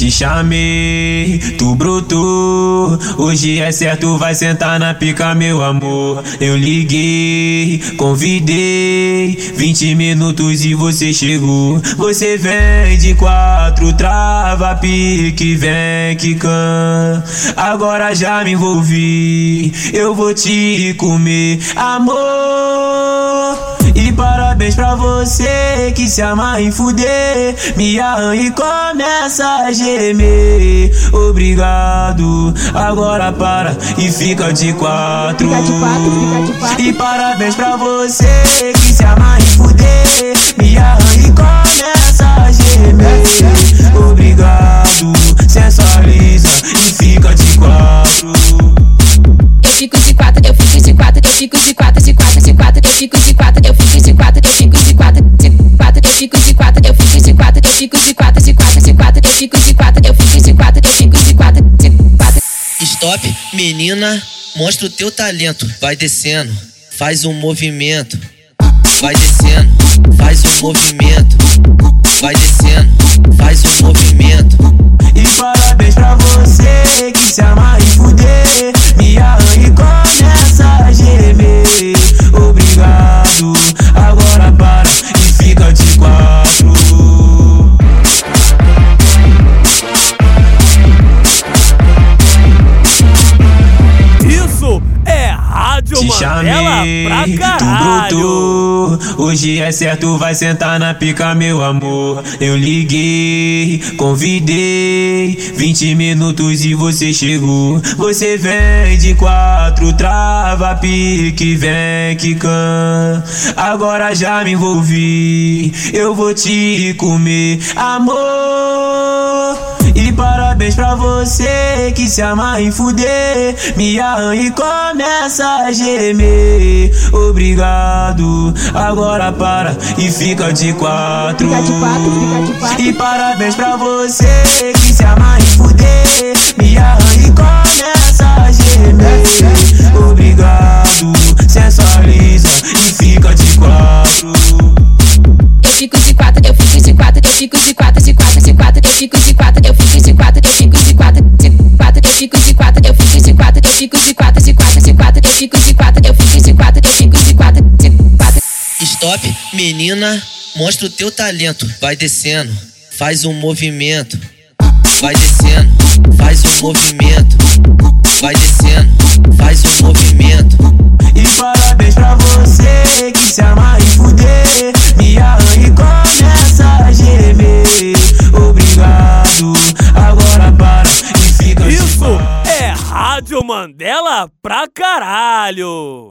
Te chamei, tu brotou. Hoje é certo, vai sentar na pica, meu amor. Eu liguei, convidei. 20 minutos e você chegou. Você vem de quatro, trava pique, vem que can. Agora já me envolvi. Eu vou te comer, amor. Parabéns pra você que se ama em fuder. Me arranha e começa a gemer. Obrigado, agora para e fica de quatro. Fica de quatro, fica de quatro. E parabéns pra você que se ama fico de quatro, eu fico de quatro, de quatro, de quatro, eu fico de quatro, eu fico de quatro, eu fico de quatro, de quatro. Stop, menina, mostra o teu talento. Vai descendo, faz um movimento. Vai descendo, faz um movimento. Vai descendo, faz um movimento. Pra tu brotou. Hoje é certo, vai sentar na pica, meu amor. Eu liguei, convidei. 20 minutos e você chegou. Você vem de quatro, trava pique, vem que can. Agora já me envolvi. Eu vou te comer, amor. E parabéns pra você que se ama em fuder. Me arranha e começa a gemer. Obrigado, agora para e fica de quatro. Fica de quatro, fica de quatro. E parabéns pra você que se ama em fuder. Me arranha e começa a gemer. Obrigado, sensualiza e fica de quatro. Eu fico de quatro, eu fico de quatro, eu fico de quatro, de quatro, quatro, eu fico de quatro, eu fico de quatro, eu fico de quatro, de quatro, eu fico de quatro, eu fico de quatro, eu fico de quatro, de quatro, de quatro, eu fico de quatro, eu fico de quatro, eu fico de quatro, de quatro. Stop, menina, mostra o teu talento. Vai descendo, faz um movimento. Vai descendo, faz um movimento. Vai descendo, Mandela pra caralho.